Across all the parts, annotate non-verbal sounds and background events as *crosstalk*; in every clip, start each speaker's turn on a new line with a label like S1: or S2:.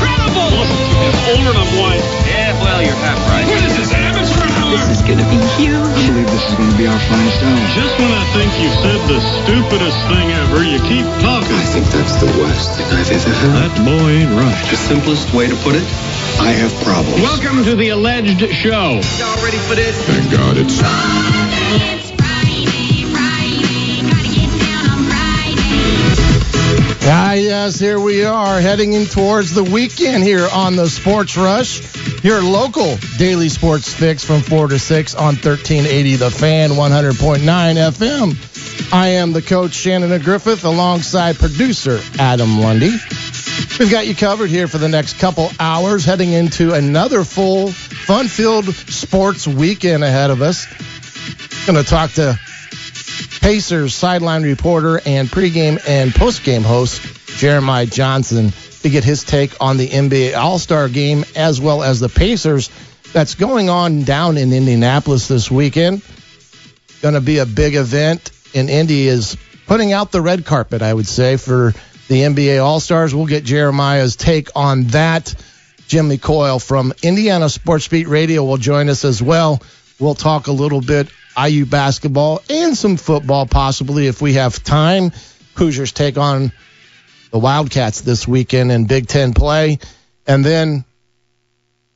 S1: You are incredible.
S2: It's older than I'm white.
S3: Yeah, well, you're half right.
S1: What is this, amateur hour?
S4: This is gonna be huge.
S5: I believe this is going to be our finest hour.
S2: Just when I think you've said the stupidest thing ever, you keep talking.
S5: I think that's the worst thing I've ever heard.
S2: That boy ain't right.
S5: The simplest way to put it, I have problems.
S2: Welcome to the alleged show.
S3: Y'all ready for this?
S5: Thank God it's
S6: Ah, yes, here we are heading in towards the weekend here on the Sports Rush. Your local daily sports fix from 4 to 6 on 1380 The Fan, 100.9 FM. I am the coach Shannon Griffith alongside producer Adam Lundy. We've got you covered here for the next couple hours, heading into another full, fun filled sports weekend ahead of us. Going to talk to Pacers sideline reporter and pregame and postgame host Jeremiah Johnson to get his take on the NBA All Star game as well as the Pacers that's going on down in Indianapolis this weekend. Going to be a big event, and Indy is putting out the red carpet, I would say, for the NBA All Stars. We'll get Jeremiah's take on that. Jimmy Coyle from Indiana Sports Beat Radio will join us as well. We'll talk a little bit IU basketball and some football, possibly if we have time. Hoosiers take on the Wildcats this weekend in Big Ten play. And then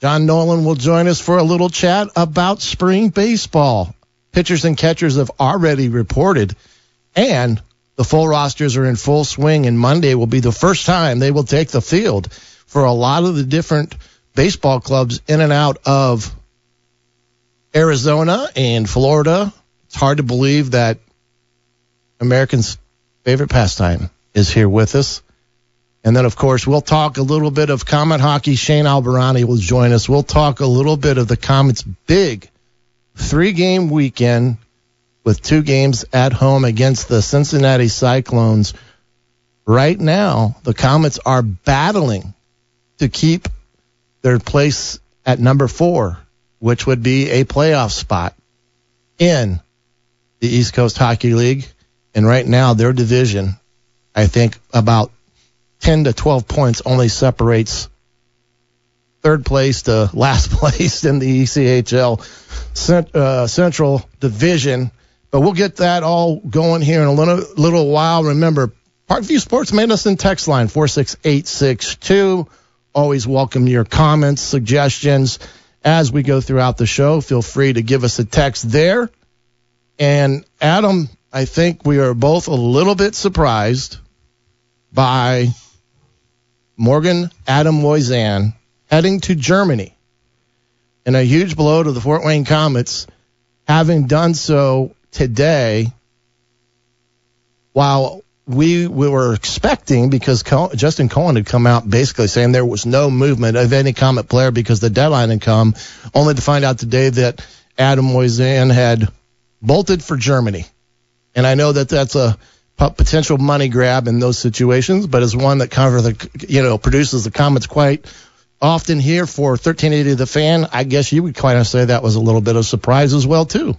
S6: John Nolan will join us for a little chat about spring baseball. Pitchers and catchers have already reported, and the full rosters are in full swing, and Monday will be the first time they will take the field for a lot of the different baseball clubs in and out of Arizona and Florida. It's hard to believe that Americans' favorite pastime is here with us. And then, of course, we'll talk a little bit of Komet hockey. Shane Albahrani will join us. We'll talk a little bit of the Komets' big three game weekend with two games at home against the Cincinnati Cyclones. Right now, the Komets are battling to keep their place at number four, which would be a playoff spot in the East Coast Hockey League. And right now, their division, I think about 10 to 12 points only separates third place to *laughs* last place in the ECHL cent, uh, Central Division. But we'll get that all going here in a little, little while. Remember, Parkview Sports Medicine text line 46862. Always welcome your comments, suggestions as we go throughout the show. Feel free to give us a text there. And Adam, I think we are both a little bit surprised by Morgan Adams-Moisan heading to Germany in a huge blow to the Fort Wayne Komets, having done so today while we, we were expecting because Justin Cohen had come out basically saying there was no movement of any Komet player because the deadline had come, only to find out today that Adams-Moisan had bolted for Germany. And I know that that's a potential money grab in those situations, but as one that cover the you know produces the Komets quite often here for 1380 the fan, I guess you would kind of say that was a little bit of surprise as well too.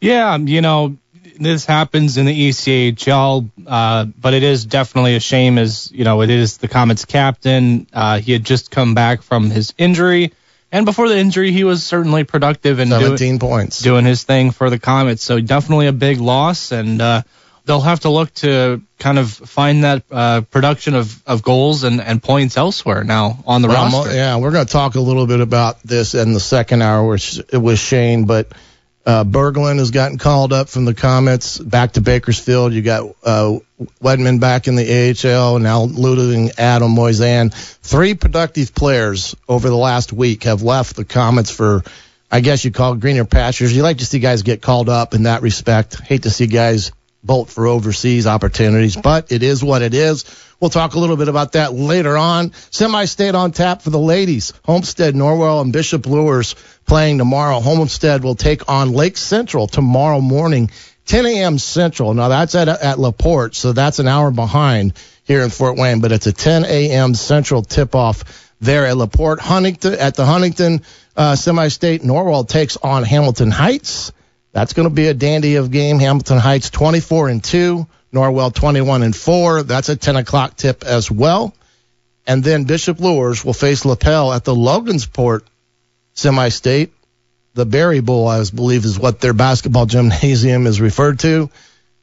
S7: Yeah, you know, this happens in the ECHL, uh, but it is definitely a shame as, you know, it is the Komets captain. Uh, he had just come back from his injury. And before the injury, he was certainly productive and
S6: 17 points.
S7: doing his thing for the Komets. So definitely a big loss. And uh, they'll have to look to kind of find that uh, production of, of goals and, and points elsewhere now on the
S6: Well,
S7: roster.
S6: yeah, we're going to talk a little bit about this in the second hour with, with Shane, but uh, Berglund has gotten called up from the Komets back to Bakersfield. You got uh, Wedman back in the AHL, now losing Adams-Moisan. Three productive players over the last week have left the Komets for, I guess you call greener pastures. You like to see guys get called up in that respect. Hate to see guys bolt for overseas opportunities, but it is what it is. We'll talk a little bit about that later on. Semi-state on tap for the ladies. Homestead, Norwell, and Bishop Luers playing tomorrow. Homestead will take on Lake Central tomorrow morning, 10 a.m. Central. Now that's at at Laporte, so that's an hour behind here in Fort Wayne, but it's a 10 a.m. Central tip-off there at Laporte. Huntington at the Huntington uh, semi-state. Norwell takes on Hamilton Heights. That's going to be a dandy of game. Hamilton Heights 24 and 2, Norwell 21 and 4. That's a 10 o'clock tip as well. And then Bishop Luers will face Lapel at the Logansport semi-state. The Berry Bowl, I believe, is what their basketball gymnasium is referred to.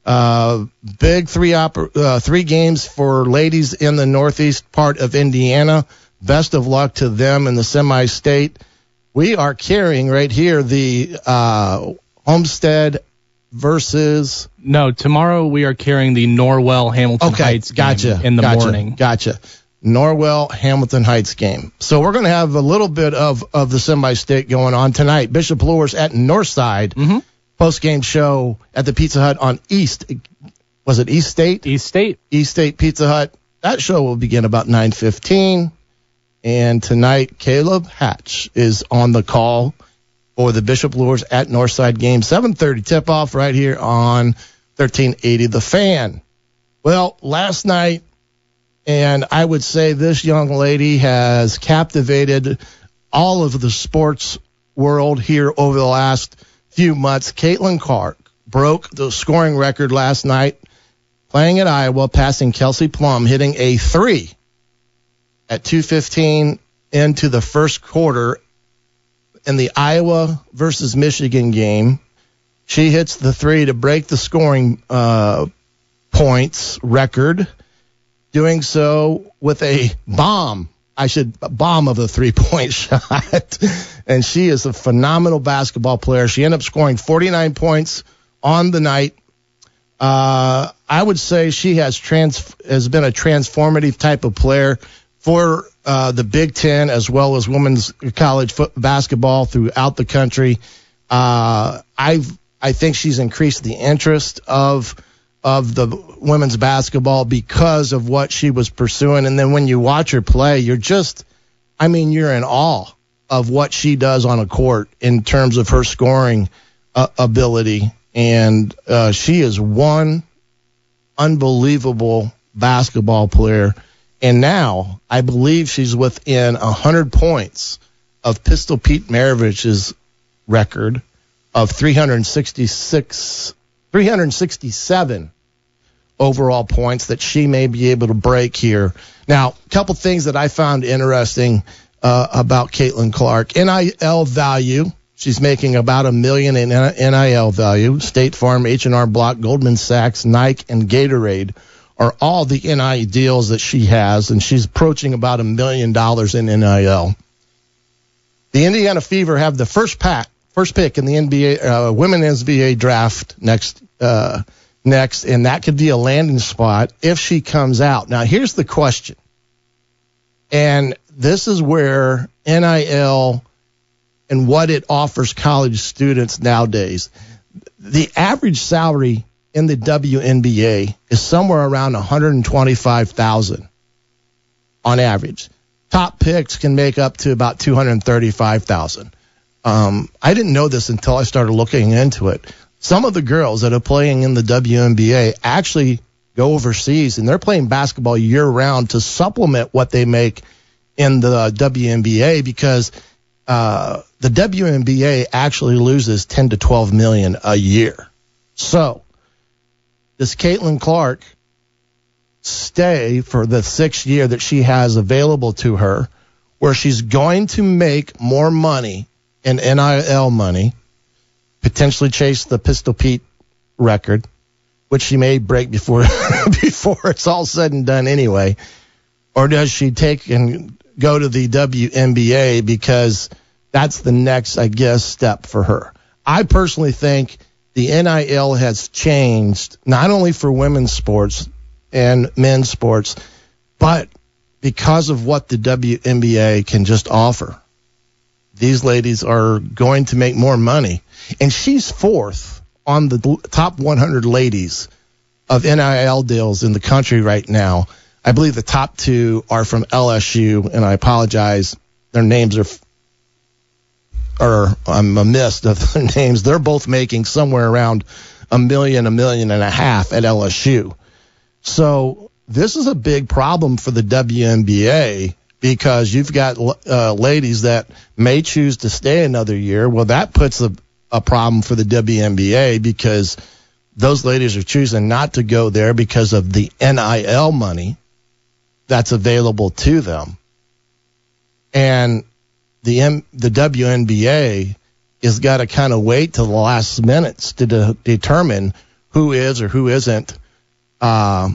S6: Uh, big three uh, three games for ladies in the northeast part of Indiana. Best of luck to them in the semi-state. We are carrying right here the uh, Homestead versus.
S7: No, tomorrow we are carrying the Norwell Hamilton
S6: Okay,
S7: Heights game
S6: gotcha.
S7: in the
S6: gotcha,
S7: morning.
S6: Gotcha. Norwell Hamilton Heights game. So we're going to have a little bit of of the semi-state going on tonight. Bishop Luers at Northside.
S7: Mhm.
S6: Post game show at the Pizza Hut on East. Was it East State?
S7: East State.
S6: East State Pizza Hut. That show will begin about 9:15. And tonight, Caleb Hatch is on the call for the Bishop Luers at Northside game. 7:30 tip-off right here on 1380 The Fan. Well, last night, and I would say this young lady has captivated all of the sports world here over the last few months. Caitlin Clark broke the scoring record last night playing at Iowa, passing Kelsey Plum, hitting a three at 2:15 into the first quarter in the Iowa versus Michigan game. She hits the three to break the scoring uh, points record, doing so with a bomb. I should bomb of a three point *laughs* shot. and she is a phenomenal basketball player. She ended up scoring 49 points on the night. Uh, I would say she has trans has been a transformative type of player for uh, the Big Ten as well as women's college foot basketball throughout the country. Uh, I've I think she's increased the interest of of the women's basketball because of what she was pursuing. And then when you watch her play, you're just, I mean, you're in awe of what she does on a court in terms of her scoring uh, ability. And uh, she is one unbelievable basketball player. And now I believe she's within 100 points of Pistol Pete Maravich's record of 366, 367 overall points that she may be able to break here. Now, a couple things that I found interesting uh, about Caitlin Clark. NIL value. She's making about a million in NIL value. State Farm, H&R Block, Goldman Sachs, Nike, and Gatorade are all the NIL deals that she has, and she's approaching about a million dollars in NIL. The Indiana Fever have the first pack, first pick in the NBA uh, women's NBA draft next uh, next, and that could be a landing spot if she comes out. Now, here's the question, and this is where NIL and what it offers college students nowadays. The average salary in the WNBA is somewhere around 125,000 on average. Top picks can make up to about 235,000. Um, I didn't know this until I started looking into it. Some of the girls that are playing in the WNBA actually go overseas and they're playing basketball year round to supplement what they make in the WNBA because uh, the WNBA actually loses 10 to 12 million a year. So, does Caitlin Clark stay for the sixth year that she has available to her, where she's going to make more money in NIL money, potentially chase the Pistol Pete record, which she may break before *laughs* before it's all said and done anyway, or does she take and go to the WNBA because that's the next, I guess, step for her? I personally think the NIL has changed not only for women's sports and men's sports, but because of what the WNBA can just offer. These ladies are going to make more money. And she's fourth on the top 100 ladies of NIL deals in the country right now. I believe the top two are from LSU, and I apologize. Their names are, or I'm amiss of their *laughs* names. They're both making somewhere around a million, a million and a half at LSU. So this is a big problem for the WNBA because you've got uh, ladies that may choose to stay another year. Well, that puts a, a problem for the WNBA because those ladies are choosing not to go there because of the NIL money that's available to them. And the M- the WNBA has got to kind of wait till the last minutes to de- determine who is or who isn't uh,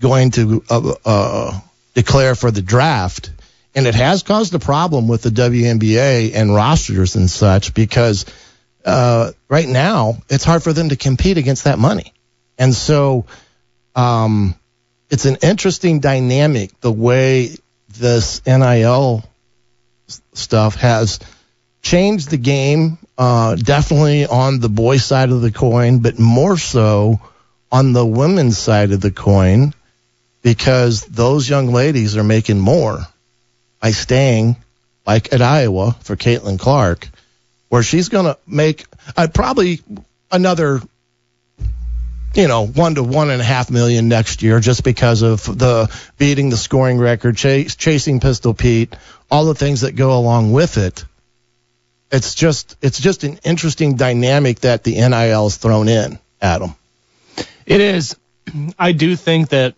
S6: going to uh, uh, declare for the draft. And it has caused a problem with the WNBA and rosters and such because uh, right now it's hard for them to compete against that money. And so um, it's an interesting dynamic the way this NIL stuff has changed the game, uh, definitely on the boy side of the coin, but more so on the women's side of the coin because those young ladies are making more by staying, like at Iowa for Caitlin Clark, where she's going to make uh, probably another, you know, one to one and a half million next year just because of the beating the scoring record, chase, chasing Pistol Pete, all the things that go along with it. It's just it's just an interesting dynamic that the NIL is thrown in, Adam.
S7: It is. *clears throat* I do think that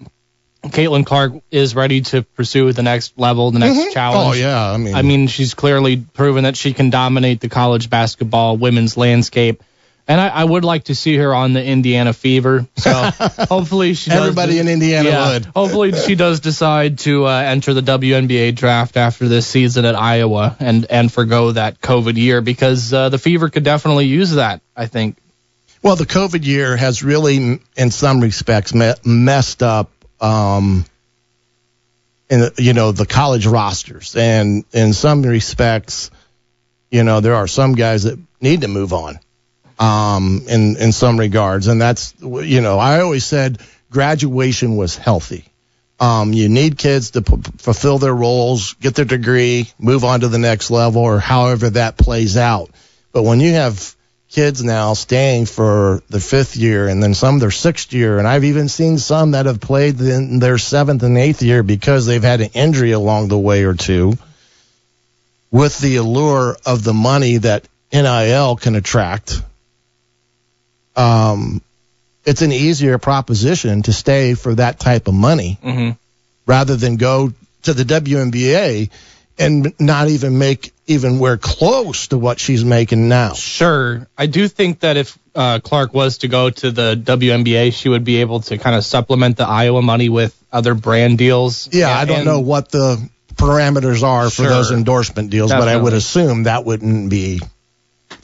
S7: Caitlin Clark is ready to pursue the next level, the next mm-hmm. oh, challenge.
S6: Oh yeah, I mean,
S7: I mean, she's clearly proven that she can dominate the college basketball women's landscape. And I, I would like to see her on the Indiana Fever. So *laughs* hopefully she does
S6: Everybody in Indiana
S7: yeah,
S6: would.
S7: hopefully she does decide to uh, enter the WNBA draft after this season at Iowa and and forgo that COVID year because uh, the Fever could definitely use that. I think.
S6: Well, the COVID year has really, in some respects, me- messed up, um, in, you know, the college rosters. And in some respects, you know, there are some guys that need to move on, um, in, in some regards. And that's, you know, I always said graduation was healthy. Um, you need kids to p- fulfill their roles, get their degree, move on to the next level, or however that plays out. But when you have kids now staying for the fifth year and then some their sixth year, and I've even seen some that have played in their seventh and eighth year because they've had an injury along the way or two, with the allure of the money that NIL can attract. Um, it's an easier proposition to stay for that type of money
S7: hmm
S6: rather than go to the WNBA and not even make even where close to what she's making now.
S7: Sure. I do think that if uh, Clark was to go to the WNBA, she would be able to kind of supplement the Iowa money with other brand deals.
S6: Yeah,
S7: And-
S6: I don't know what the parameters are for those endorsement deals, but I would assume that wouldn't be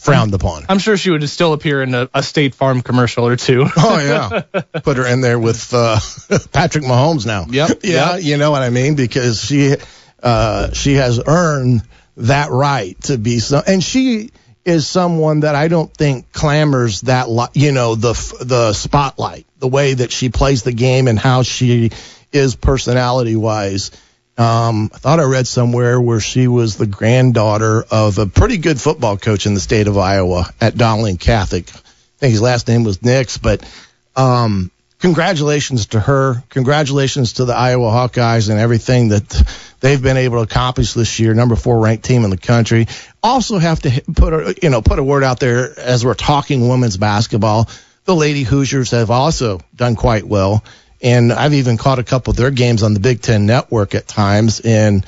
S6: frowned upon.
S7: I'm sure she would still appear in a, a State Farm commercial or two. *laughs*
S6: Oh yeah, put her in there with uh, *laughs* Patrick Mahomes now.
S7: Yep, *laughs*
S6: Yeah,
S7: yep.
S6: you know what I mean because she uh, she has earned that right to be so, and she is someone that I don't think clamors that li- you know the the spotlight, the way that she plays the game and how she is personality wise. Um, I thought I read somewhere where she was the granddaughter of a pretty good football coach in the state of Iowa at Dowling Catholic. I think his last name was Nix, but um, congratulations to her. Congratulations to the Iowa Hawkeyes and everything that they've been able to accomplish this year. Number four ranked team in the country. Also have to put a, you know put a word out there as we're talking women's basketball. The Lady Hoosiers have also done quite well, and I've even caught a couple of their games on the Big Ten Network at times. And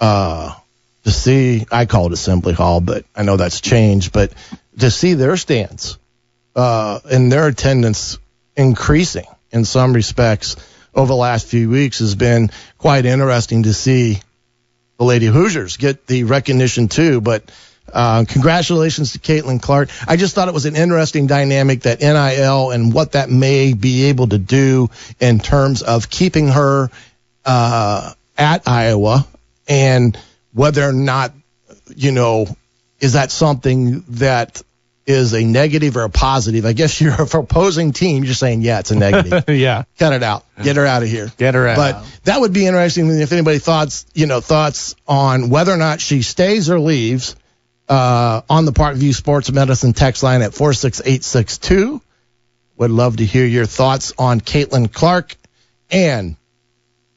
S6: uh, to see, I call it Assembly Hall, but I know that's changed. But to see their stance uh, and their attendance increasing in some respects over the last few weeks has been quite interesting to see the Lady Hoosiers get the recognition too. But uh, congratulations to Caitlin Clark. I just thought it was an interesting dynamic that NIL and what that may be able to do in terms of keeping her uh, at Iowa and whether or not, you know, is that something that is a negative or a positive. I guess *laughs* you're for opposing team. You're just saying, yeah, it's a negative. *laughs*
S7: yeah.
S6: Cut it out. Get her out of here.
S7: Get her out.
S6: But that would be interesting if anybody thoughts, you know, thoughts on whether or not she stays or leaves uh, on the Parkview Sports Medicine text line at 46862. Would love to hear your thoughts on Caitlin Clark and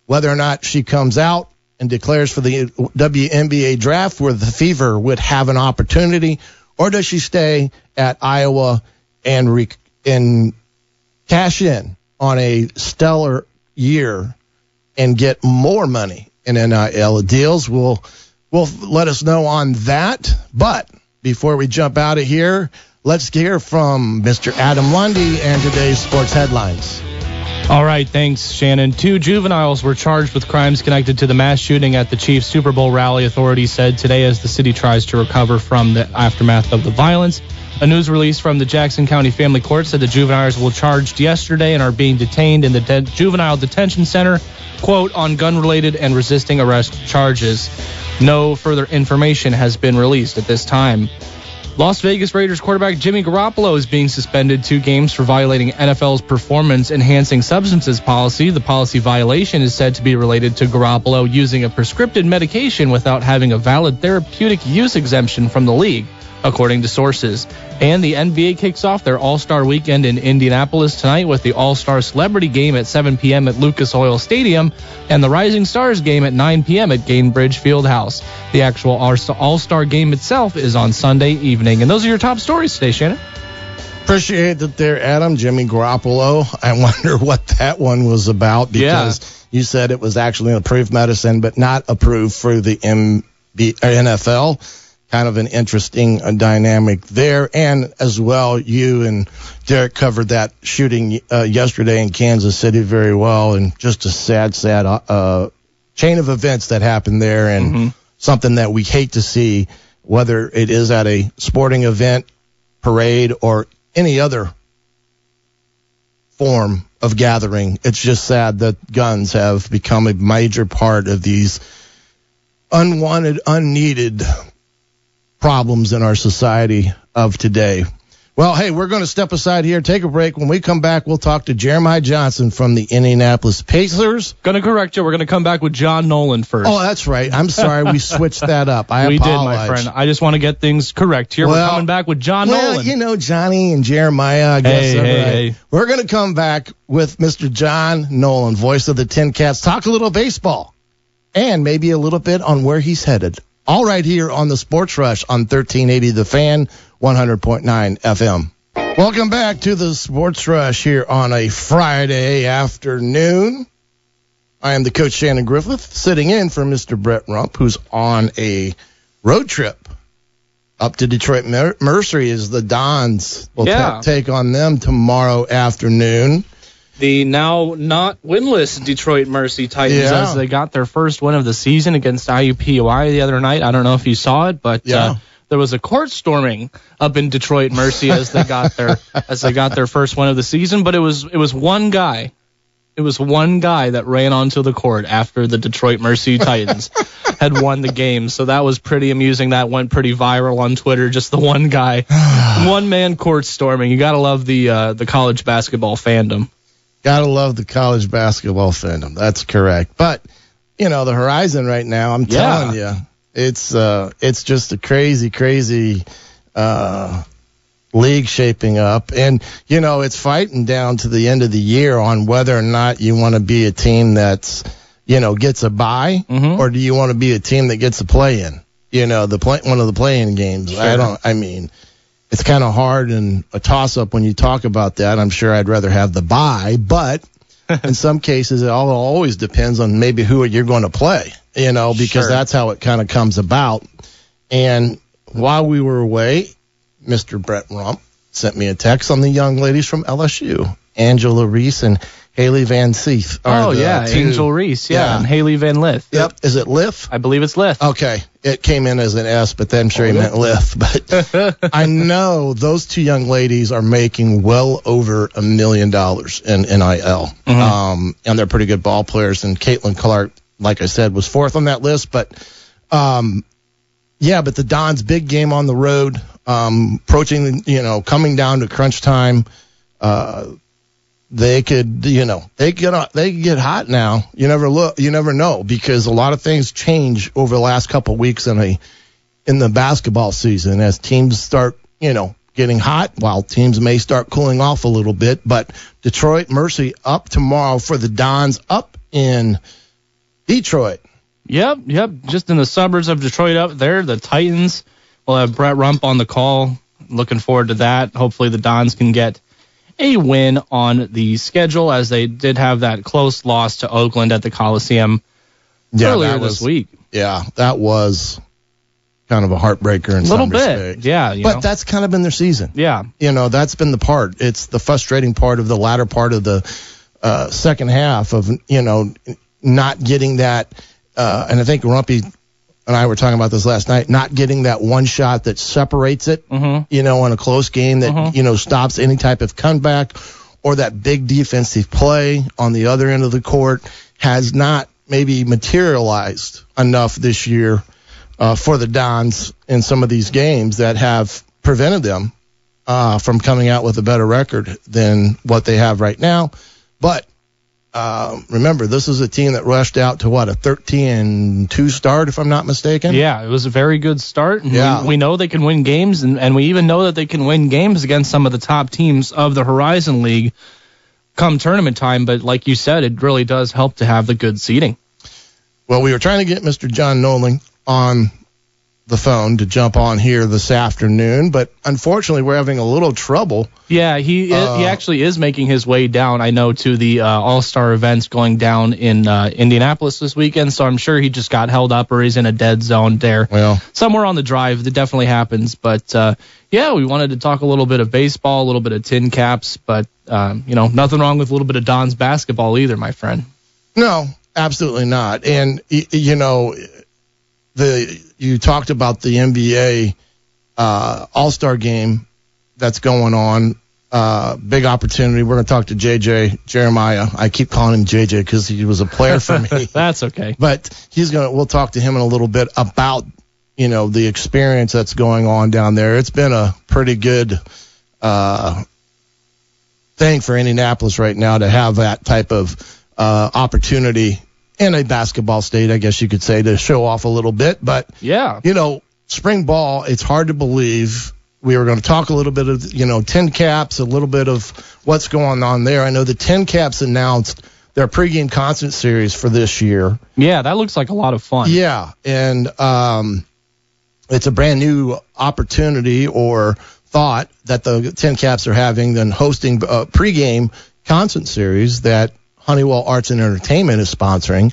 S6: whether or not she comes out and declares for the WNBA draft where the Fever would have an opportunity, or does she stay at Iowa and re- and cash in on a stellar year and get more money in NIL deals? Will will let us know on that. But before we jump out of here, let's hear from Mr. Adam Lundy and today's sports headlines.
S7: All right, thanks, Shannon. Two juveniles were charged with crimes connected to the mass shooting at the Chiefs Super Bowl rally, authorities said today as the city tries to recover from the aftermath of the violence. A news release from the Jackson County Family Court said the juveniles were charged yesterday and are being detained in the de- juvenile detention center, quote, on gun related and resisting arrest charges. No further information has been released at this time. Las Vegas Raiders quarterback Jimmy Garoppolo is being suspended two games for violating NFL's performance enhancing substances policy. The policy violation is said to be related to Garoppolo using a prescripted medication without having a valid therapeutic use exemption from the league, according to sources. And the NBA kicks off their All Star weekend in Indianapolis tonight with the All Star Celebrity Game at 7 p.m. at Lucas Oil Stadium and the Rising Stars game at 9 p.m. at Gainbridge Fieldhouse. The actual All Star game itself is on Sunday evening. And those are your top stories today, Shannon.
S6: Appreciate that there, Adam. Jimmy Garoppolo. I *laughs* wonder what that one was about because you said it was actually an approved medicine, but not approved for the MB, NFL. Kind of an interesting uh, dynamic there. And as well, you and Derek covered that shooting uh, yesterday in Kansas City very well. And just a sad, sad uh, chain of events that happened there and something that we hate to see, whether it is at a sporting event, parade, or any other form of gathering. It's just sad that guns have become a major part of these unwanted, unneeded problems in our society of today. Well, hey, we're going to step aside here, take a break. When we come back, we'll talk to Jeremiah Johnson from the Indianapolis Pacers.
S7: Gonna correct you. We're gonna come back with John Nolan first.
S6: Oh, that's right. I'm sorry. We switched that up. I *laughs*
S7: we
S6: apologize.
S7: did, my friend. I just want to get things correct here.
S6: Well-
S7: We're coming back with John
S6: well,
S7: Nolan.
S6: you know, Johnny and Jeremiah, I guess.
S7: Hey, hey,
S6: right.
S7: hey.
S6: We're going to come back with Mr. John Nolan, voice of the TinCaps, talk a little baseball and maybe a little bit on where he's headed. All right here on the Sports Rush on 1380 The Fan, 100.9 FM. Welcome back to the Sports Rush here on a Friday afternoon. I am the coach Shannon Griffith, sitting in for Mr. Brett Rump, who's on a road trip up to Detroit Mer- Mercy as the Dons will ta-
S7: Yeah.
S6: take on them tomorrow afternoon.
S7: The now not winless Detroit Mercy Titans
S6: Yeah.
S7: as they got their first win of the season against IUPUI the other night. I don't know if you saw it, but
S6: Yeah.
S7: uh, there was a court storming up in Detroit Mercy as they got their *laughs* as they got their first win of the season. But it was it was one guy. It was one guy that ran onto the court after the Detroit Mercy Titans *laughs* had won the game. So that was pretty amusing. That went pretty viral on Twitter. Just the one guy, *sighs* one man court storming. You gotta love the uh, the college basketball fandom.
S6: Gotta love the college basketball fandom. That's correct. But you know the horizon right now. I'm
S7: Yeah.
S6: telling you, it's uh, it's just a crazy, crazy uh, league shaping up, and you know it's fighting down to the end of the year on whether or not you want to be a team that's you know gets a bye,
S7: Mhm.
S6: or do you want to be a team that gets a play in? You know the play one of the playing games. I don't. I mean it's kind of hard and a toss up when you talk about that. I'm sure I'd rather have the buy, but *laughs* in some cases, it all always depends on maybe who you're going to play, you know, because
S7: Sure.
S6: that's how it kind of comes about. And while we were away, Mr. Brett Rump sent me a text on the young ladies from LSU, Angela Reese and Haley Van Seeth. are
S7: Oh
S6: the
S7: yeah,
S6: two-
S7: Angel Reese, yeah,
S6: Yeah.
S7: and Haley Van Lith.
S6: Yep. Is it Liff?
S7: I believe it's Lith.
S6: Okay. It came in as an S, but then I'm sure he meant lift. But *laughs* I know those two young ladies are making well over a million dollars in NIL. Um, and they're pretty good ball players. And Caitlin Clark, like I said, was fourth on that list. But, um, yeah, but the Don's big game on the road. um, approaching, you know, coming down to crunch time, uh, they could, you know, they get they could get hot now. You never look, you never know because a lot of things change over the last couple of weeks in a in the basketball season as teams start, you know, getting hot while teams may start cooling off a little bit. But Detroit Mercy up tomorrow for the Dons up in Detroit.
S7: Yep, yep. Just in the suburbs of Detroit up there, the Titans will have Brett Rump on the call. Looking forward to that. Hopefully the Dons can get a win on the schedule as they did have that close loss to Oakland at the Coliseum earlier
S6: that
S7: this
S6: was-
S7: week.
S6: Yeah, that was kind of a heartbreaker in
S7: A little
S6: some
S7: bit.
S6: respects.
S7: Yeah, you
S6: But
S7: know.
S6: that's kind of been their season.
S7: yeah.
S6: you know that's been the part it's the frustrating part of the latter part of the uh, second half of you know not getting that uh, and i think rumpy and i were talking about this last night not getting that one shot that separates it
S7: Mhm.
S6: you know in a close game that
S7: Mhm.
S6: you know stops any type of comeback or that big defensive play on the other end of the court has not maybe materialized enough this year uh, for the Dons in some of these games that have prevented them uh, from coming out with a better record than what they have right now. But uh, remember, this is a team that rushed out to what a 13 2 start, if I'm not mistaken.
S7: Yeah, it was a very good start.
S6: Yeah.
S7: we, we know they can win games, and, and we even know that they can win games against some of the top teams of the Horizon League come tournament time. But like you said, it really does help to have the good seating.
S6: Well, we were trying to get Mr. John Nolan on the phone to jump on here this afternoon, but unfortunately, we're having a little trouble.
S7: Yeah, he
S6: Uh,
S7: he actually is making his way down. I know to the uh, All Star events going down in uh, Indianapolis this weekend. So I'm sure he just got held up or he's in a dead zone there.
S6: Well,
S7: somewhere on the drive. That definitely happens. But uh, yeah, we wanted to talk a little bit of baseball, a little bit of TinCaps, but um, you know, nothing wrong with a little bit of Don's basketball either, my friend.
S6: No, absolutely not. And y- you know, the you talked about the NBA uh, All Star game that's going on. Uh, big opportunity. We're going to talk to JJ Jeremiah. I keep calling him JJ because he was a player for me. *laughs*
S7: That's okay.
S6: but he's gonna. We'll talk to him in a little bit about you know the experience that's going on down there. It's been a pretty good uh, thing for Indianapolis right now to have that type of uh, opportunity in a basketball state, I guess you could say, to show off a little bit. But
S7: Yeah.
S6: you know, spring ball, it's hard to believe. We were going to talk a little bit of, you know, TinCaps, a little bit of what's going on there. I know the TinCaps announced their pregame concert series for this year.
S7: Yeah, that looks like a lot of fun.
S6: Yeah, and um, it's a brand new opportunity or thought that the TinCaps are having than hosting a pregame concert series that Honeywell Arts and Entertainment is sponsoring.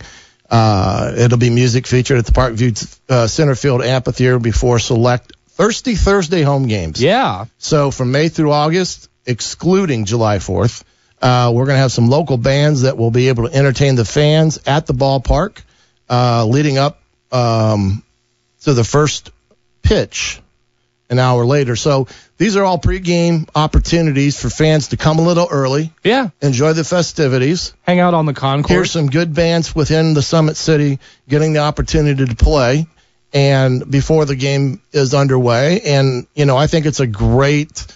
S6: Uh, it'll be music featured at the Parkview uh, Centerfield Amphitheater before select Thirsty Thursday home games.
S7: Yeah.
S6: So from May through August, excluding July 4th, uh, we're going to have some local bands that will be able to entertain the fans at the ballpark uh, leading up um, to the first pitch an hour later. So these are all pregame opportunities for fans to come a little early,
S7: Yeah.
S6: enjoy the festivities,
S7: Hang out on the concourse.
S6: hear some good bands within the Summit City getting the opportunity to play and before the game is underway. And, you know, I think it's a great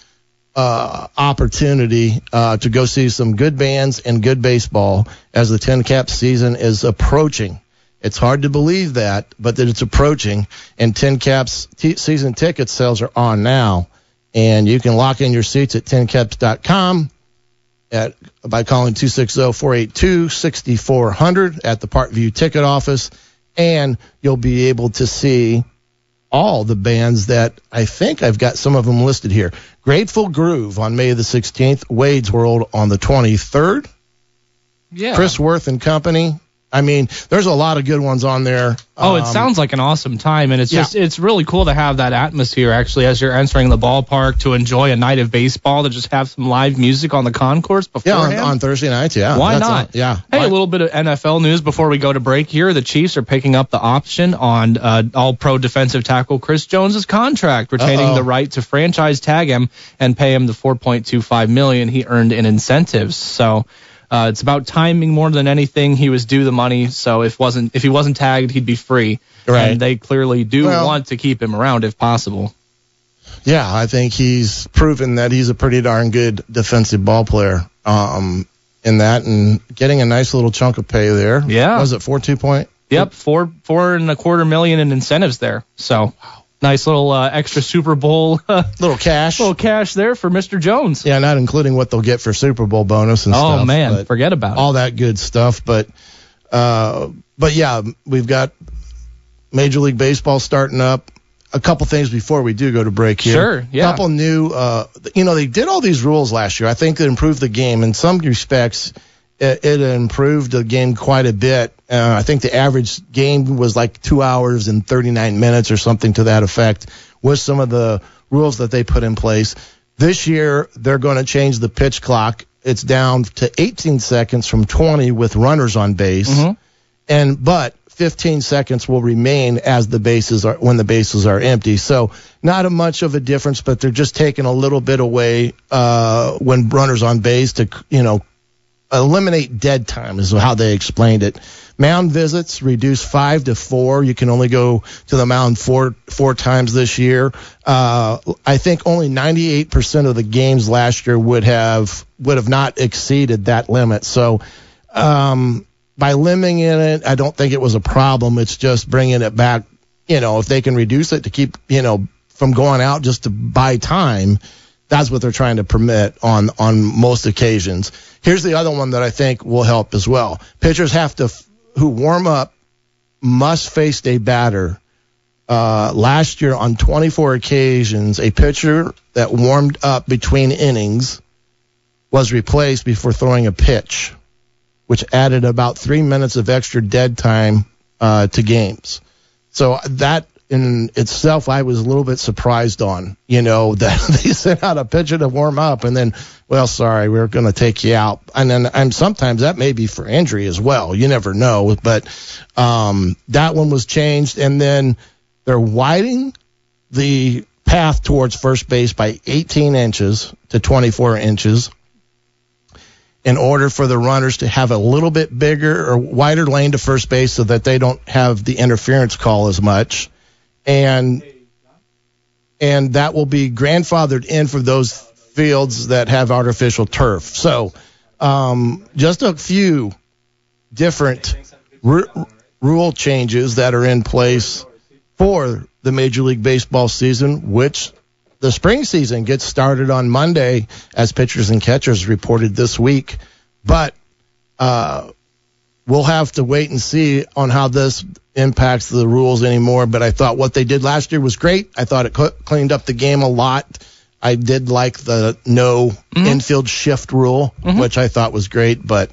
S6: uh, opportunity uh, to go see some good bands and good baseball as the TinCap season is approaching. It's hard to believe that, but that it's approaching. And TinCaps t- season ticket sales are on now. And you can lock in your seats at tincaps.com at by calling oh, 260-482-6400 at the Parkview ticket office and you'll be able to see all the bands that I think I've got some of them listed here. Grateful Groove on May the 16th, Wade's World on the 23rd,
S7: yeah.
S6: Chris Worth and Company. I mean, there's a lot of good ones on there.
S7: Oh, it
S6: Um,
S7: sounds like an awesome time, and it's
S6: yeah.
S7: just it's really cool to have that atmosphere actually as you're entering the ballpark to enjoy a night of baseball to just have some live music on the concourse
S6: yeah, on, on Thursday nights, yeah.
S7: Why not?
S6: all- yeah.
S7: Hey,
S6: Why-
S7: a little bit of NFL news before we go to break here. The Chiefs are picking up the option on uh, all-pro defensive tackle Chris Jones's contract, retaining
S6: Uh-oh.
S7: the right to franchise tag him and pay him the 4.25 million he earned in incentives. So. Uh, it's about timing more than anything. He was due the money, so if wasn't if he wasn't tagged, he'd be free.
S6: Right.
S7: And they clearly do
S6: Well-
S7: want to keep him around if possible.
S6: yeah, I think he's proven that he's a pretty darn good defensive ball player. Um, in that and getting a nice little chunk of pay there.
S7: Yeah.
S6: Was it four two point?
S7: Yep, four four and a quarter million in incentives there. So nice little uh, extra Super Bowl *laughs*
S6: Little cash.
S7: little cash there for Mr. Jones.
S6: Yeah, not including what they'll get for Super Bowl bonus and
S7: oh
S6: stuff.
S7: Oh
S6: man,
S7: forget about it.
S6: all that good stuff. But uh, but yeah, we've got Major League Baseball starting up. A couple things before we do go to break here.
S7: Sure, yeah.
S6: A couple new, uh, you know, they did all these rules last year. I think it improved the game in some respects. It, it improved the game quite a bit. Uh, I think the average game was like two hours and 39 minutes or something to that effect with some of the rules that they put in place. This year, they're going to change the pitch clock. It's down to 18 seconds from 20 with runners on base.
S7: Mhm.
S6: And, but 15 seconds will remain as the bases are, when the bases are empty. So not a much of a difference, but they're just taking a little bit away, uh, when runners on base to, you know, eliminate dead time is how they explained it. Mound visits reduced five to four. You can only go to the mound four four times this year. Uh, I think only 98% of the games last year would have would have not exceeded that limit. So um, by limiting it, I don't think it was a problem. It's just bringing it back. You know, if they can reduce it to keep you know from going out just to buy time, that's what they're trying to permit on on most occasions. Here's the other one that I think will help as well. Pitchers have to who warm up must face a batter. Uh, last year on 24 occasions, a pitcher that warmed up between innings was replaced before throwing a pitch, which added about three minutes of extra dead time uh, to games. So that in itself, I was a little bit surprised on, you know, *laughs* that they sent out a pitcher to warm up and then, well, sorry, we're going to take you out. And then I'm sometimes that may be for injury as well. You never know. But um, that one was changed. And then they're widening the path towards first base by 18 inches to 24 inches in order for the runners to have a little bit bigger or wider lane to first base so that they don't have the interference call as much and and that will be grandfathered in for those fields that have artificial turf. So, um, just a few different ru- rule changes that are in place for the Major League Baseball season, which the spring season gets started on Monday, as pitchers and catchers reported this week. But uh, we'll have to wait and see on how this impacts the rules anymore. But I thought what they did last year was great. I thought it cl- cleaned up the game a lot. I did like the no mm-hmm. infield shift rule, mm-hmm. which I thought was great. But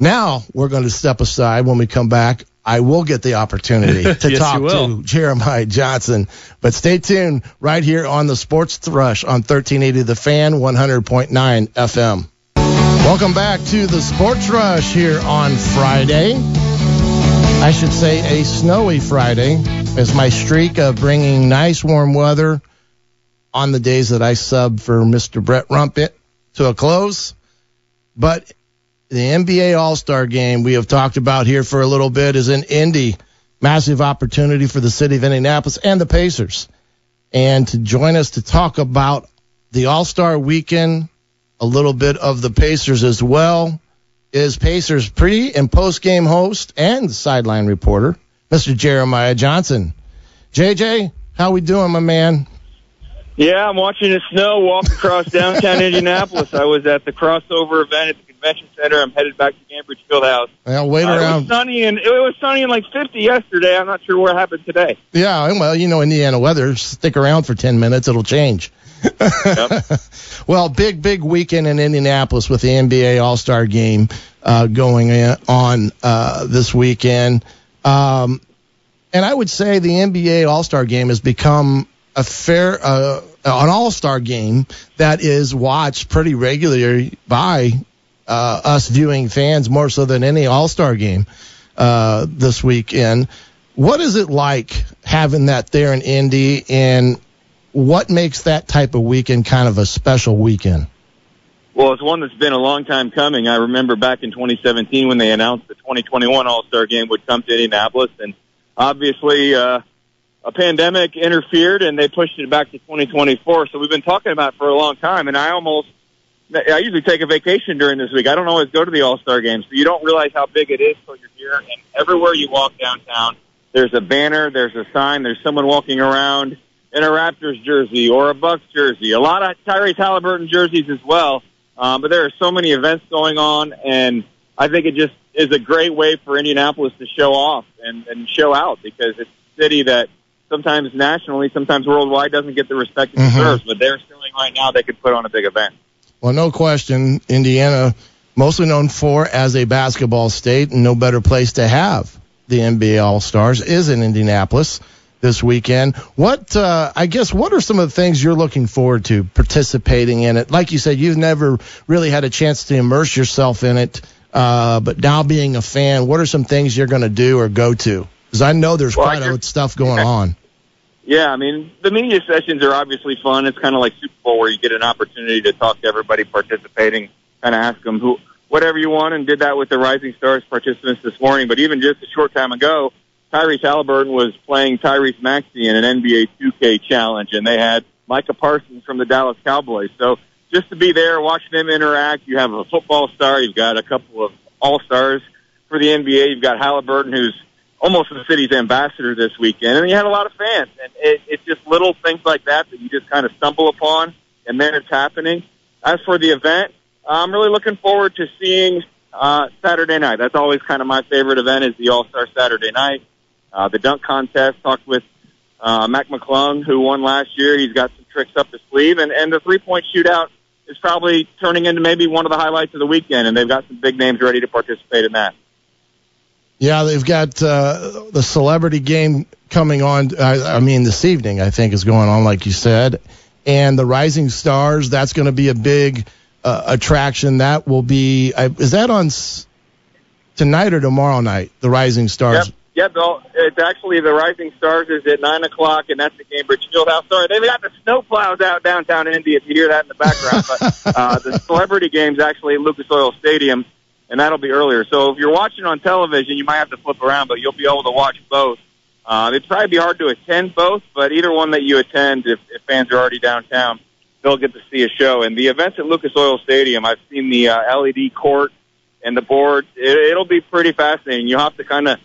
S6: now we're going to step aside when we come back. I will get the opportunity *laughs* to
S7: Yes,
S6: talk to Jeremiah Johnson. But stay tuned right here on the Sports Rush on 1380 The Fan, 100.9 FM. Welcome back to the Sports Rush here on Friday. I should say a snowy Friday, as my streak of bringing nice warm weather on the days that I sub for Mr. Brett Rumpet to a close. But the NBA All Star game we have talked about here for a little bit is in Indy. Massive opportunity for the city of Indianapolis and the Pacers. And to join us to talk about the All Star weekend, a little bit of the Pacers as well, is Pacers pre and post game host and sideline reporter, Mr. Jeremiah Johnson. JJ, how we doing, my man?
S4: Yeah, I'm watching the snow walk across *laughs* downtown Indianapolis. I was at the crossover event at the convention center. I'm headed back to Gainbridge Fieldhouse.
S6: Well, wait
S4: Uh, it was
S6: around.
S4: sunny and it was sunny and like 50 yesterday. I'm not sure what happened today.
S6: Yeah, well, you know, Indiana weather. Stick around for 10 minutes, it'll change. *laughs* well, big, big weekend in Indianapolis with the NBA All Star game uh, going on uh, this weekend. Um, and I would say the NBA All Star game has become a fair, uh, an All Star game that is watched pretty regularly by uh, us viewing fans more so than any All Star game uh, this weekend. What is it like having that there in Indy, and what makes that type of weekend kind of a special weekend?
S4: Well, it's one that's been a long time coming. I remember back in 2017 when they announced the 2021 All-Star Game would come to Indianapolis, and obviously, uh, a pandemic interfered and they pushed it back to 2024. So we've been talking about it for a long time. And I almost, I usually take a vacation during this week. I don't always go to the All Star games, so you don't realize how big it is till you're here. And everywhere you walk downtown, there's a banner, there's a sign, there's someone walking around in a Raptors jersey or a Bucks jersey. A lot of Tyrese Halliburton jerseys as well. Um, but there are so many events going on, and I think it just is a great way for Indianapolis to show off and, and show out because it's a city that sometimes nationally, sometimes worldwide doesn't get the respect it
S6: Mhm.
S4: deserves. But they're showing right now they could put on a big event.
S6: Well, no question, Indiana, mostly known for as a basketball state, and no better place to have the NBA All Stars is in Indianapolis this weekend. What, uh, I guess, what are some of the things you're looking forward to participating in it? Like you said, you've never really had a chance to immerse yourself in it, uh, but now being a fan, what are some things you're going to do or go to? Because I know there's
S4: Well,
S6: quite a stuff *laughs* going on.
S4: Yeah, I mean, the media sessions are obviously fun. It's kind of like Super Bowl where you get an opportunity to talk to everybody participating, kind of ask them who, whatever you want, and did that with the Rising Stars participants this morning. But even just a short time ago, Tyrese Haliburton was playing Tyrese Maxey in an NBA 2K challenge, and they had Micah Parsons from the Dallas Cowboys. So just to be there, watch them interact. You have a football star. You've got a couple of all stars for the NBA. You've got Haliburton, who's almost the city's ambassador this weekend, and you had a lot of fans. And it, it's just little things like that that you just kind of stumble upon, and then it's happening. As for the event, I'm really looking forward to seeing uh, Saturday night. That's always kind of my favorite event is the All Star Saturday night. Uh, the dunk contest. Talked with uh, Mac McClung, who won last year. He's got some tricks up his sleeve, and and the three point shootout is probably turning into maybe one of the highlights of the weekend. And they've got some big names ready to participate in that.
S6: Yeah, they've got uh, the celebrity game coming on. I, I mean, this evening, I think, is going on, like you said. And the Rising Stars, that's going to be a big uh, attraction. That will be, I, is that on s- tonight or tomorrow night? The Rising Stars.
S4: Yep. Yep, well, it's actually the Rising Stars is at nine o'clock, and that's at Gainbridge Fieldhouse. Sorry, they've got the snow plows out downtown Indy. If you hear that in the background, but uh, *laughs* the celebrity game's actually at Lucas Oil Stadium, and that'll be earlier. So if you're watching on television, you might have to flip around, but you'll be able to watch both. Uh, it'd probably be hard to attend both, but either one that you attend, if, if fans are already downtown, they'll get to see a show. And the events at Lucas Oil Stadium, I've seen the uh, LED court and the board. It, it'll be pretty fascinating. You'll have to kind of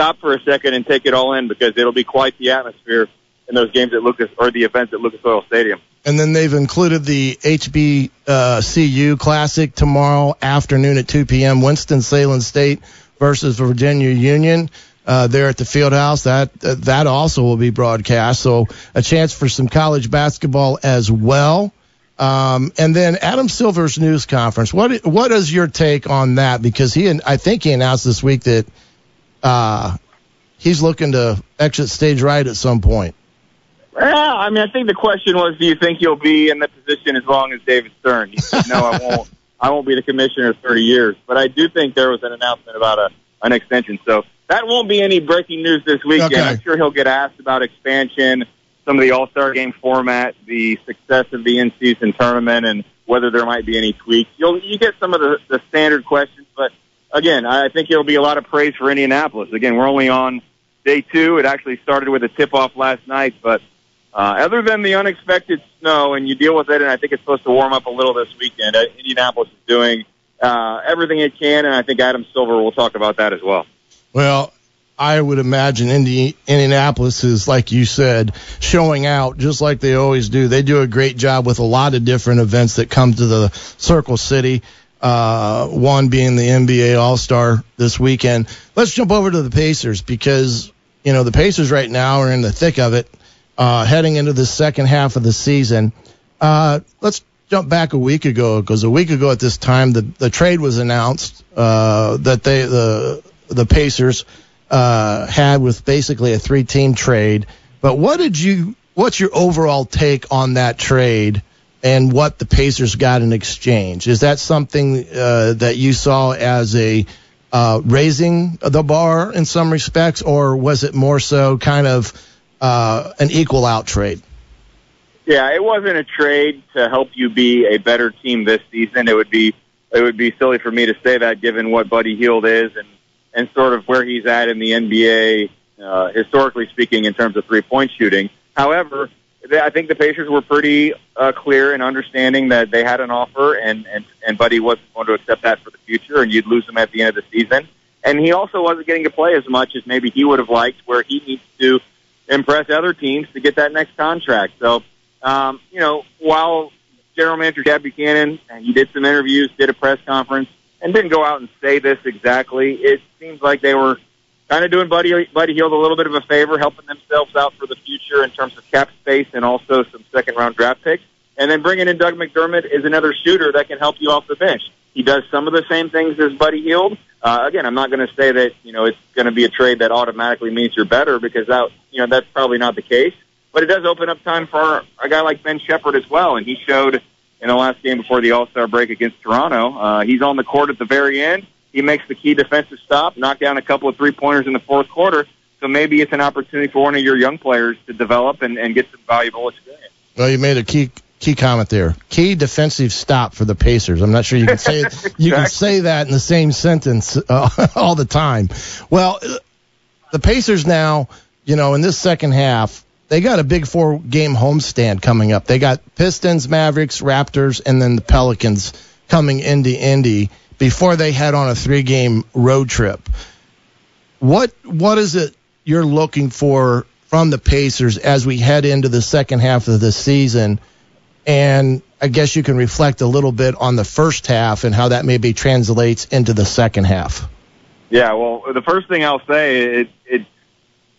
S4: stop for a second and take it all in because it'll be quite the atmosphere in those games at Lucas or the events at Lucas Oil Stadium.
S6: And then they've included the HBCU Classic tomorrow afternoon at 2 p.m. Winston-Salem State versus Virginia Union. Uh, there at the field house. That uh, that also will be broadcast. So a chance for some college basketball as well. Um, and then Adam Silver's news conference. What what is your take on that? Because he and I think he announced this week that uh, he's looking to exit stage right at some point.
S4: Yeah, I mean, I think the question was, do you think you'll be in the position as long as David Stern? He said, no, I won't. I won't be the commissioner 30 years. But I do think there was an announcement about a an extension. So that won't be any breaking news this weekend.
S6: Okay.
S4: I'm sure he'll get asked about expansion, some of the All Star Game format, the success of the in season tournament, and whether there might be any tweaks. You'll you get some of the, the standard questions, but again, I think it'll be a lot of praise for Indianapolis. Again, we're only on day two. It actually started with a tip off last night, but uh, other than the unexpected snow, and you deal with it, and I think it's supposed to warm up a little this weekend. Uh, Indianapolis is doing uh, everything it can, and I think Adam Silver will talk about that as well.
S6: Well, I would imagine Indi- Indianapolis is, like you said, showing out just like they always do. They do a great job with a lot of different events that come to the Circle City. Uh, one being the NBA All Star this weekend. Let's jump over to the Pacers because you know the Pacers right now are in the thick of it, uh, heading into the second half of the season. Uh, let's jump back a week ago because a week ago at this time the the trade was announced uh, that they the the Pacers uh, had with basically a three team trade. But what did you? What's your overall take on that trade and what the Pacers got in exchange? Is that something uh, that you saw as a uh, raising the bar in some respects, or was it more so kind of uh, an equal out trade?
S4: Yeah, it wasn't a trade to help you be a better team this season. It would be it would be silly for me to say that given what Buddy Hield is and and sort of where he's at in the NBA uh, historically speaking, in terms of three point shooting. However, they, I think the Pacers were pretty uh, clear in understanding that they had an offer, and and and Buddy wasn't going to accept that for the future, and you'd lose him at the end of the season. And he also wasn't getting to play as much as maybe he would have liked, where he needs to impress other teams to get that next contract. So, um, you know, while general manager Chad Buchanan, and he did some interviews, did a press conference, and didn't go out and say this exactly. It seems like they were kind of doing Buddy Buddy Hield a little bit of a favor, helping themselves out for the future in terms of cap space and also some second round draft picks. And then bringing in Doug McDermott is another shooter that can help you off the bench. He does some of the same things as Buddy Hield. Uh, again, I'm not going to say that you know it's going to be a trade that automatically means you're better because that you know that's probably not the case. But it does open up time for a guy like Ben Sheppard as well, and he showed in the last game before the All Star break against Toronto. Uh, he's on the court at the very end. He makes the key defensive stop, knock down a couple of three pointers in the fourth quarter. So maybe it's an opportunity for one of your young players to develop and, and get some valuable experience.
S6: Well, you made a key key comment there. Key defensive stop for the Pacers. I'm not sure you can say *laughs* it, you can say that in the same sentence uh, *laughs* all the time. Well, uh, the Pacers now, you know, in this second half, they got a big four game homestand coming up. They got Pistons, Mavericks, Raptors, and then the Pelicans coming into Indy before they head on a three game road trip. What what is it you're looking for from the Pacers as we head into the second half of the season? And I guess you can reflect a little bit on the first half and how that maybe translates into the second half.
S4: Yeah, well, the first thing I'll say it it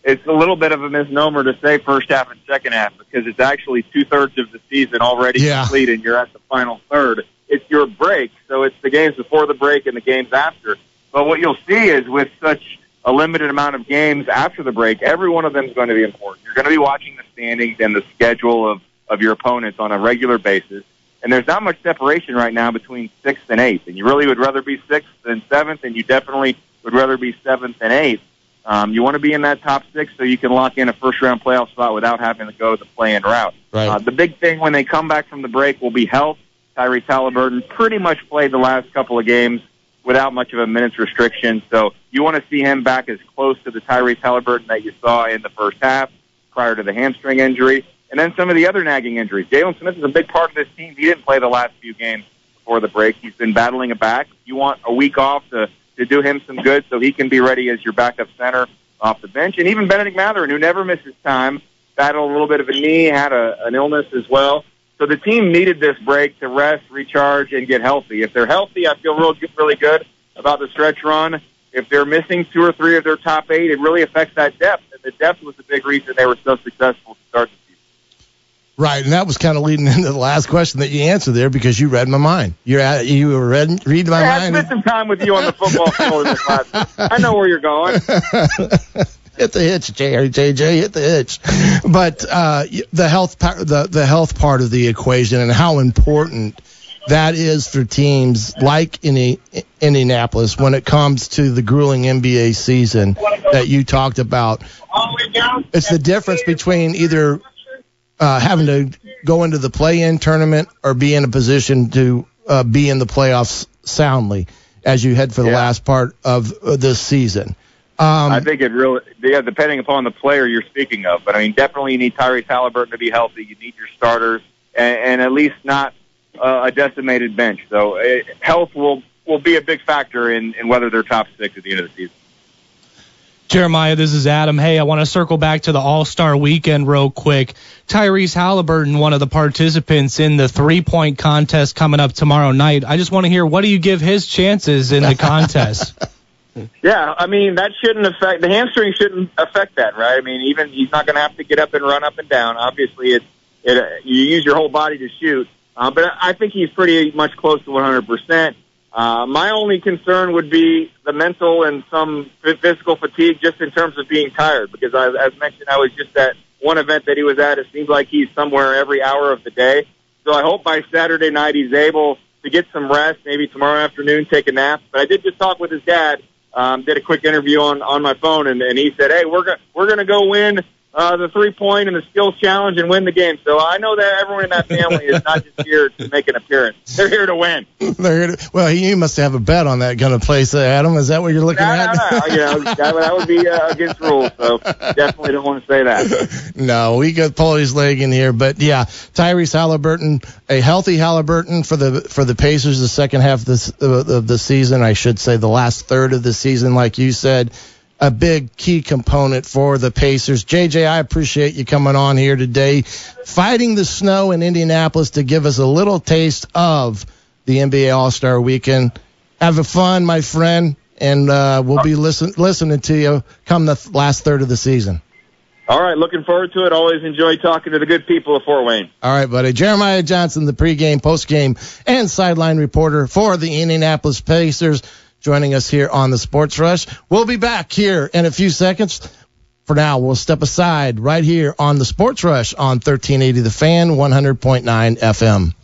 S4: it's a little bit of a misnomer to say first half and second half because it's actually two thirds of the season already
S6: Yeah.
S4: complete and you're at the final third. It's your break, so it's the games before the break and the games after. But what you'll see is with such a limited amount of games after the break, every one of them is going to be important. You're going to be watching the standings and the schedule of, of your opponents on a regular basis. And there's not much separation right now between sixth and eighth. And you really would rather be sixth than seventh, and you definitely would rather be seventh and eighth. Um, you want to be in that top six so you can lock in a first round playoff spot without having to go the play in route.
S6: Right.
S4: Uh, the big thing when they come back from the break will be health. Tyrese Haliburton pretty much played the last couple of games without much of a minutes restriction. So you want to see him back as close to the Tyrese Haliburton that you saw in the first half prior to the hamstring injury. And then some of the other nagging injuries. Jalen Smith is a big part of this team. He didn't play the last few games before the break. He's been battling a back. You want a week off to, to do him some good so he can be ready as your backup center off the bench. And even Bennedict Mathurin, who never misses time, battled a little bit of a knee, had a, an illness as well. So the team needed this break to rest, recharge, and get healthy. If they're healthy, I feel real, really good about the stretch run. If they're missing two or three of their top eight, it really affects that depth. And the depth was the big reason they were so successful to start the season.
S6: Right, and that was kind of leading *laughs* into the last question that you answered there because you read my mind. You're at, you were read read my
S4: mind. I spent some time with you on the football field in this class. I know where you're going. *laughs*
S6: hit the hitch, JJ, hit the hitch. *laughs* But uh, the health the the health part of the equation and how important that is for teams like Indi- Indianapolis when it comes to the grueling NBA season that you talked about. It's the difference between either uh, having to go into the play-in tournament or be in a position to uh, be in the playoffs soundly as you head for the
S4: Yeah.
S6: last part of uh, this season. Um,
S4: I think it really, yeah, depending upon the player you're speaking of. But I mean, definitely you need Tyrese Haliburton to be healthy. You need your starters, and, and at least not uh, a decimated bench. So uh, health will will be a big factor in, in whether they're top six at the end of the season.
S7: Jeremiah, this is Adam. Hey, I want to circle back to the All Star weekend real quick. Tyrese Haliburton, one of the participants in the three point contest coming up tomorrow night. I just want to hear what do you give his chances in the contest? *laughs*
S4: Yeah, I mean that shouldn't affect the hamstring shouldn't affect that, right? I mean, even he's not going to have to get up and run up and down. Obviously, it's it, uh, you use your whole body to shoot, uh, but I think he's pretty much close to 100 percent. Uh, my only concern would be the mental and some physical fatigue, just in terms of being tired. Because I, as mentioned, I was just at one event that he was at. It seems like he's somewhere every hour of the day. So I hope by Saturday night he's able to get some rest. Maybe tomorrow afternoon take a nap. But I did just talk with his dad. Um, did a quick interview on on my phone, and, and he said, "Hey, we're gonna we're gonna go win uh, the three point and the skills challenge and win the game. So I know that everyone in that family is not just here to make an appearance; they're here to win. *laughs*
S6: They're here to- well, you must have a bet on that kind of place, uh, Adam. Is that what you're looking
S4: No,
S6: at?
S4: no, no. You know, that, that would be uh, against rules. So definitely don't want to say that. *laughs*
S6: no, we got Paulie's leg in here, but yeah, Tyrese Haliburton, a healthy Haliburton for the for the Pacers the second half of this of the season, I should say, the last third of the season, like you said, a big key component for the Pacers. JJ, I appreciate you coming on here today, fighting the snow in Indianapolis to give us a little taste of the NBA All Star Weekend. Have a fun, my friend, and uh, we'll be listen, listening to you come the th- last third of the season.
S4: All right, looking forward to it. Always enjoy talking to the good people of Fort Wayne.
S6: All right, buddy. Jeremiah Johnson, the pregame, postgame, and sideline reporter for the Indianapolis Pacers, joining us here on the Sports Rush. We'll be back here in a few seconds. For now, we'll step aside right here on the Sports Rush on 1380 The Fan, 100.9 FM.